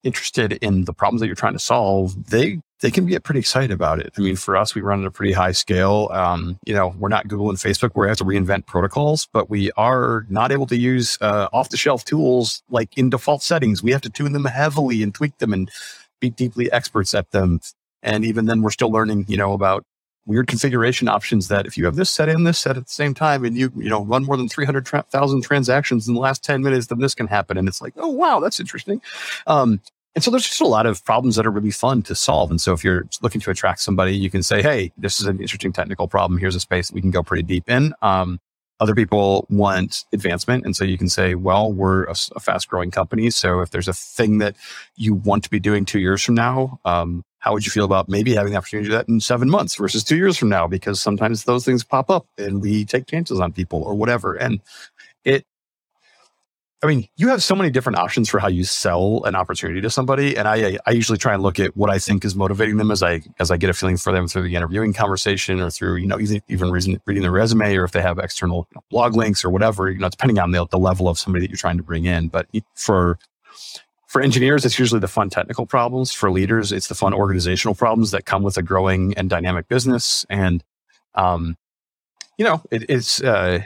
interested in the problems that you're trying to solve, they they can get pretty excited about it. I mean, for us, we run at a pretty high scale. Um, you know, we're not Google and Facebook where we have to reinvent protocols, but we are not able to use uh, off the shelf tools like in default settings. We have to tune them heavily and tweak them and be deeply experts at them. And even then, we're still learning, you know, about weird configuration options that if you have this set and this set at the same time and you, you know, run more than 300,000 transactions in the last 10 minutes, then this can happen. And it's like, oh, wow, that's interesting. Um, and so there's just a lot of problems that are really fun to solve. And so if you're looking to attract somebody, you can say, Hey, this is an interesting technical problem. Here's a space that we can go pretty deep in. Um, other people want advancement. And so you can say, well, we're a, a fast growing company. So if there's a thing that you want to be doing two years from now, um, how would you feel about maybe having the opportunity to do that in seven months versus two years from now? Because sometimes those things pop up and we take chances on people or whatever. And it, I mean, you have so many different options for how you sell an opportunity to somebody, and I I usually try and look at what I think is motivating them as I as I get a feeling for them through the interviewing conversation or through you know even even reason, reading their resume or if they have external blog links or whatever you know depending on the the level of somebody that you're trying to bring in. But for for engineers, it's usually the fun technical problems. For leaders, it's the fun organizational problems that come with a growing and dynamic business. And um, you know, it, it's uh,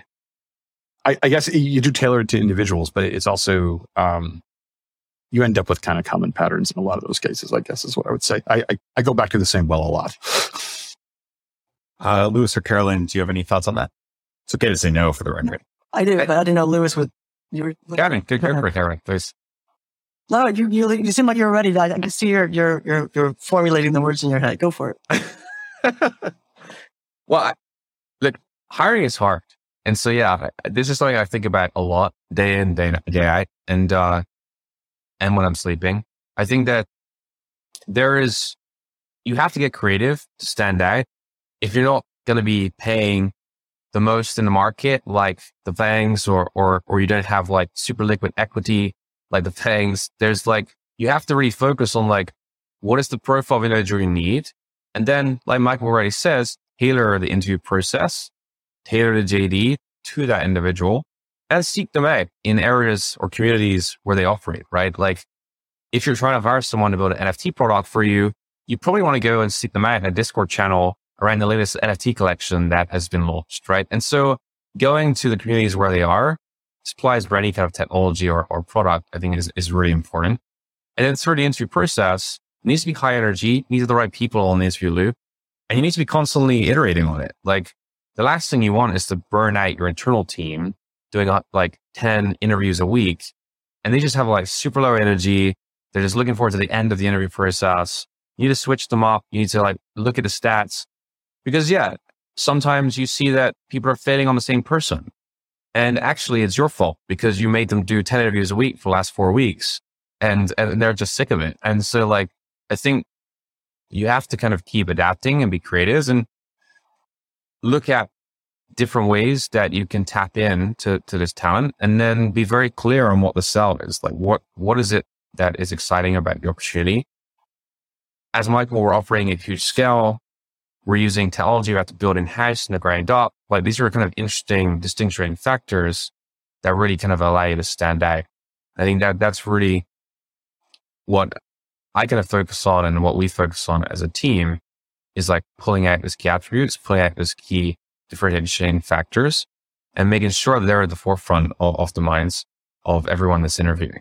I, I, guess you do tailor it to individuals, but it's also um, you end up with kind of common patterns in a lot of those cases. I guess is what I would say. I I, I go back to the same well a lot.
uh, Lewis or Carolyn, do you have any thoughts on that? It's okay to say no for the record.
I do, but I didn't know Lewis would. You
were, Kevin, good, good for Kevin, please.
No, you, you you seem like you're ready. I, I can see you're you're you're you're formulating the words in your head. Go for it.
well, I, look, hiring is hard. And so, yeah, this is something I think about a lot day in, day, day out and, uh, and when I'm sleeping. I think that there is, you have to get creative to stand out. If you're not going to be paying the most in the market, like the FANGs or, or, or you don't have like super liquid equity, like the FANGs, there's like, you have to really focus on like, what is the profile of individual you need? And then, like Michael already says, tailor the interview process tailor the JD to that individual and seek them out in areas or communities where they operate, right? Like if you're trying to hire someone to build an NFT product for you, you probably want to go and seek them out in a Discord channel around the latest NFT collection that has been launched, right? And so going to the communities where they are, supplies for any kind of technology or, or product, I think is, is really important. And then through the interview process, needs to be high energy, needs the right people on the interview loop, and you need to be constantly iterating on it. Like the last thing you want is to burn out your internal team doing uh, like 10 interviews a week and they just have like super low energy. They're just looking forward to the end of the interview process. You need to switch them up. You need to like look at the stats because yeah, sometimes you see that people are failing on the same person. And actually it's your fault because you made them do 10 interviews a week for the last four weeks and, and they're just sick of it. And so like, I think you have to kind of keep adapting and be creative. And look at different ways that you can tap in to, to this talent and then be very clear on what the sell is. Like what, what is it that is exciting about the opportunity? As Michael, we're offering at huge scale. We're using technology have to build in house and the grind up. Like these are kind of interesting distinguishing factors that really kind of allow you to stand out. I think that that's really what I kind of focus on and what we focus on as a team is like pulling out those key attributes, pulling out those key differentiating factors and making sure they're at the forefront of, of the minds of everyone that's interviewing.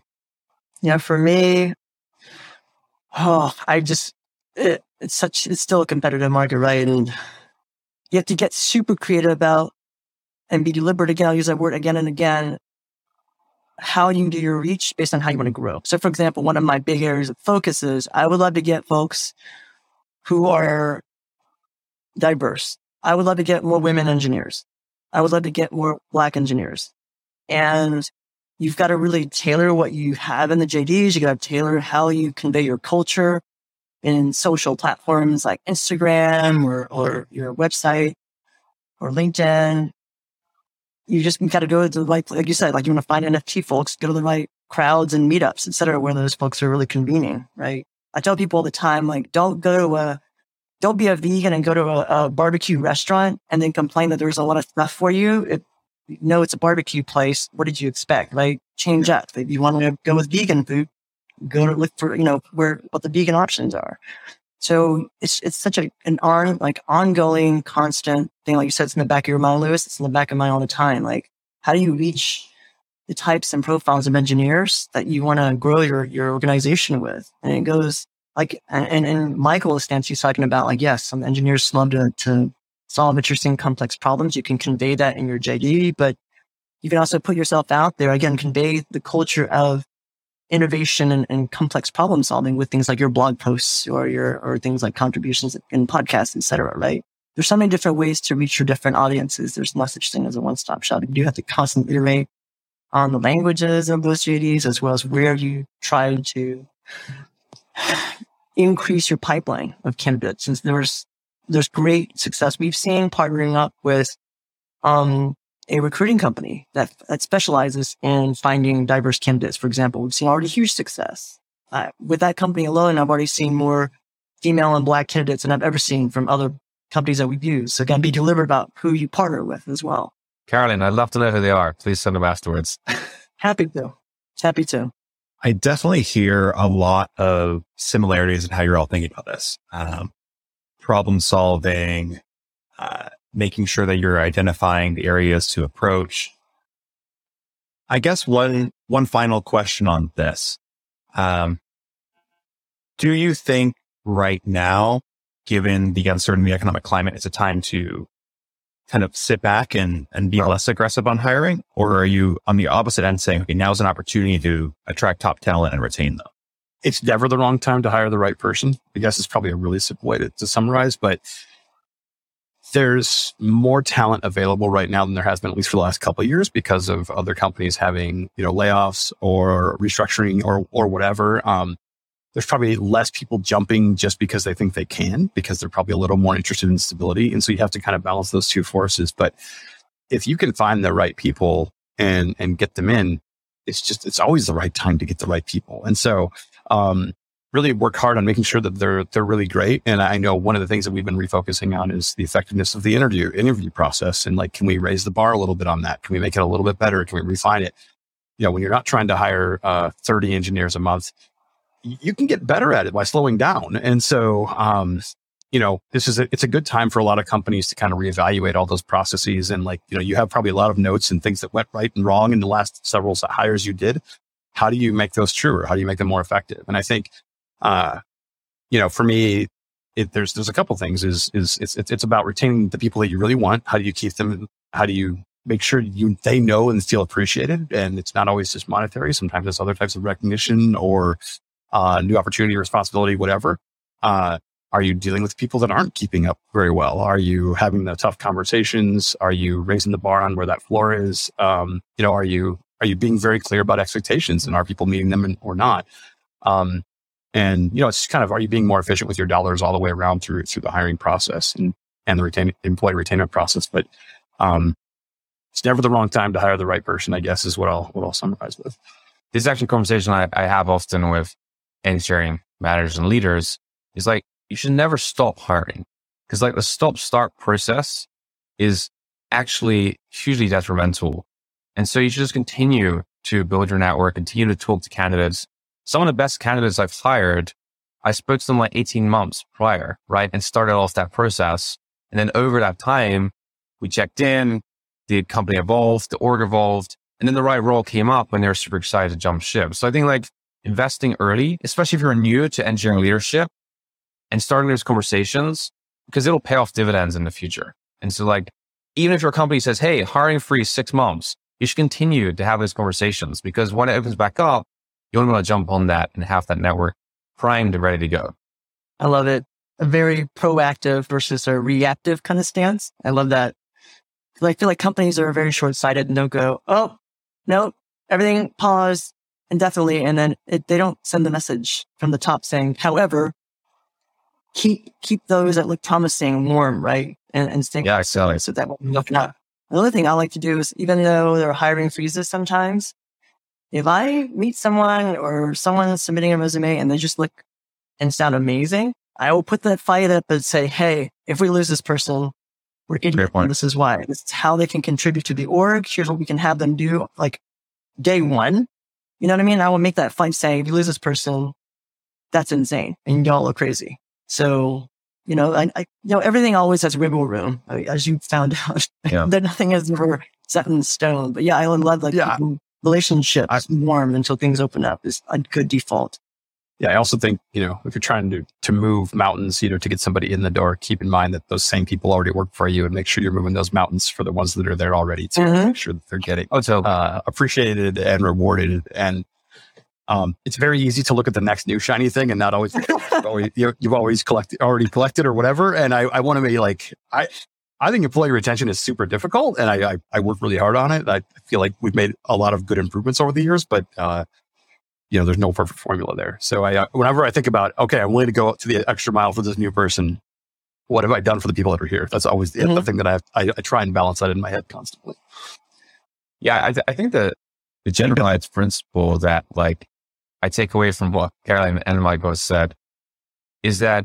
Yeah, for me, oh, I just, it, it's such, it's still a competitive market, right? And you have to get super creative about and be deliberate again. I'll use that word again and again. How you do your reach based on how you want to grow. So, for example, one of my big areas of focus is I would love to get folks who are diverse. I would love to get more women engineers. I would love to get more black engineers. And you've got to really tailor what you have in the JDs. You got to tailor how you convey your culture in social platforms like Instagram or, or your website or LinkedIn. You just got to go to the right, like you said, like you want to find NFT folks, go to the right crowds and meetups, et cetera, where those folks are really convening, right? I tell people all the time, like, don't go to a don't be a vegan and go to a, a, barbecue restaurant and then complain that there's a lot of stuff for you. If you know it's a barbecue place, what did you expect? Right? Change up. If you want to go with vegan food, go to look for, you know, where what the vegan options are. So it's it's such a an on like ongoing, constant thing. Like you said, it's in the back of your mind, Lewis. It's in the back of mine all the time. Like, how do you reach the types and profiles of engineers that you want to grow your your organization with? And it goes like, and, and Michael's stance, he's talking about like, yes, some engineers love to, to solve interesting, complex problems. You can convey that in your JD, but you can also put yourself out there again, convey the culture of innovation and, and, complex problem solving with things like your blog posts or your, or things like contributions in podcasts, etc. Right. There's so many different ways to reach your different audiences. There's no such thing as a one stop shop. You do have to constantly iterate on the languages of those JDs as well as where you try to increase your pipeline of candidates. Since there's, there's great success we've seen partnering up with, um, a recruiting company that, that specializes in finding diverse candidates. For example, we've seen already huge success. Uh, with that company alone, I've already seen more female and black candidates than I've ever seen from other companies that we've used. So again, be deliberate about who you partner with as well.
Carolyn, I'd love to know who they are. Please send them afterwards.
Happy to. Happy to.
I definitely hear a lot of similarities in how you're all thinking about this. Um, problem solving, uh, making sure that you're identifying the areas to approach. I guess one, one final question on this. Um, do you think right now, given the uncertainty economic climate, it's a time to kind of sit back and, and be less aggressive on hiring? Or are you on the opposite end saying, okay, now's an opportunity to attract top talent and retain them?
It's never the wrong time to hire the right person. I guess it's probably a really simple way to, to summarize, but there's more talent available right now than there has been at least for the last couple of years because of other companies having you know layoffs or restructuring or or whatever um, there's probably less people jumping just because they think they can, because they're probably a little more interested in stability. And so you have to kind of balance those two forces. But if you can find the right people and, and get them in, it's just, it's always the right time to get the right people. And so, um, really work hard on making sure that they're, they're really great. And I know one of the things that we've been refocusing on is the effectiveness of the interview, interview process. And like, can we raise the bar a little bit on that? Can we make it a little bit better? Can we refine it? You know, when you're not trying to hire, uh, 30 engineers a month, you can get better at it by slowing down. And so, um, you know, this is a, it's a good time for a lot of companies to kind of reevaluate all those processes. And like, you know, you have probably a lot of notes and things that went right and wrong in the last several hires you did. How do you make those truer? How do you make them more effective? And I think, uh, you know, for me, it, there's there's a couple things. Is is it's it's about retaining the people that you really want. How do you keep them? How do you make sure you they know and feel appreciated? And it's not always just monetary. Sometimes it's other types of recognition or uh, new opportunity, responsibility, whatever. Uh, are you dealing with people that aren't keeping up very well? Are you having the tough conversations? Are you raising the bar on where that floor is? Um, you know, are you are you being very clear about expectations and are people meeting them or not? Um, and you know, it's kind of are you being more efficient with your dollars all the way around through through the hiring process and and the retain, employee retainment process? But um, it's never the wrong time to hire the right person. I guess is what I'll what I'll summarize with.
This is actually a conversation I, I have often with engineering managers and leaders is like, you should never stop hiring because like the stop start process is actually hugely detrimental. And so you should just continue to build your network, continue to talk to candidates. Some of the best candidates I've hired, I spoke to them like 18 months prior, right? And started off that process. And then over that time, we checked in, the company evolved, the org evolved, and then the right role came up and they were super excited to jump ship. So I think like investing early, especially if you're new to engineering leadership and starting those conversations because it'll pay off dividends in the future. And so like, even if your company says, Hey, hiring freeze six months, you should continue to have those conversations because when it opens back up, you only want to jump on that and have that network primed and ready to go.
I love it. A very proactive versus a reactive kind of stance. I love that. I feel like companies are very short sighted and they'll go, Oh, no, everything pause indefinitely. And then it, they don't send the message from the top saying, however, keep, keep those that look promising warm, right? And, and stay
yeah, exactly.
so that will look up. Another thing I like to do is even though there are hiring freezes sometimes, if I meet someone or someone submitting a resume and they just look and sound amazing, I will put that fight up and say, Hey, if we lose this person, we're idiots. This is why. This is how they can contribute to the org. Here's what we can have them do like day one. You know what I mean? I will make that fight saying, if you lose this person, that's insane and y'all look crazy. So, you know, I, I, you know, everything always has wiggle room, as you found out. Yeah. that nothing is ever set in stone. But yeah, I love like yeah. relationships I, warm until things open up is a good default.
Yeah, I also think, you know, if you're trying to, to move mountains, you know, to get somebody in the door, keep in mind that those same people already work for you and make sure you're moving those mountains for the ones that are there already to
Mhm.
make sure that they're getting
Oh, so
uh, appreciated and rewarded. And um, it's very easy to look at the next new shiny thing and not always, you've always, you've always collected, already collected or whatever. And I, I want to be like, I, I think employee retention is super difficult and I, I, I work really hard on it. I feel like we've made a lot of good improvements over the years, but, uh, you know, there's no perfect formula there. So I, uh, whenever I think about, okay, I'm willing to go to the extra mile for this new person. What have I done for the people that are here? That's always the, the
Mhm.
thing that I, have, I, I try and balance that in my head constantly.
Yeah, I, th- I think that the generalized principle that like I take away from what Caroline and both said is that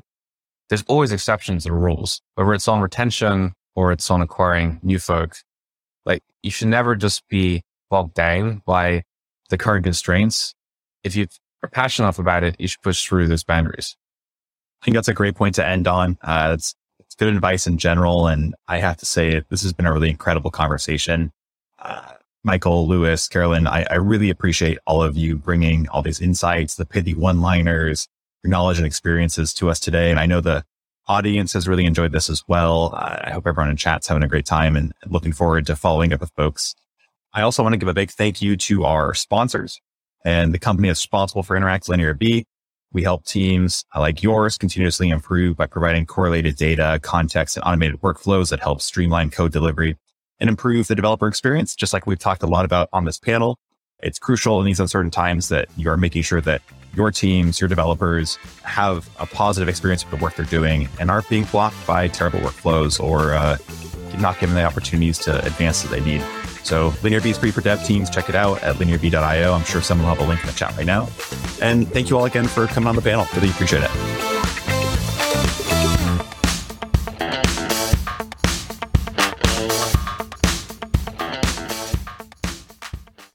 there's always exceptions to rules, whether it's on retention or it's on acquiring new folks. Like you should never just be bogged down by the current constraints. If you are passionate enough about it, you should push through those boundaries.
I think that's a great point to end on. Uh, it's, it's good advice in general. And I have to say, this has been a really incredible conversation. Uh, Michael, Lewis, Carolyn, I, I really appreciate all of you bringing all these insights, the pithy one liners, your knowledge and experiences to us today. And I know the audience has really enjoyed this as well. I hope everyone in chat's having a great time and looking forward to following up with folks. I also want to give a big thank you to our sponsors and the company is responsible for Interact LinearB. We help teams like yours continuously improve by providing correlated data, context, and automated workflows that help streamline code delivery and improve the developer experience. Just like we've talked a lot about on this panel, it's crucial in these uncertain times that you are making sure that your teams, your developers have a positive experience with the work they're doing and aren't being blocked by terrible workflows or uh, not given the opportunities to advance that they need. So LinearB is free for dev teams. Check it out at linearb.io. I'm sure someone will have a link in the chat right now. And thank you all again for coming on the panel. Really appreciate it.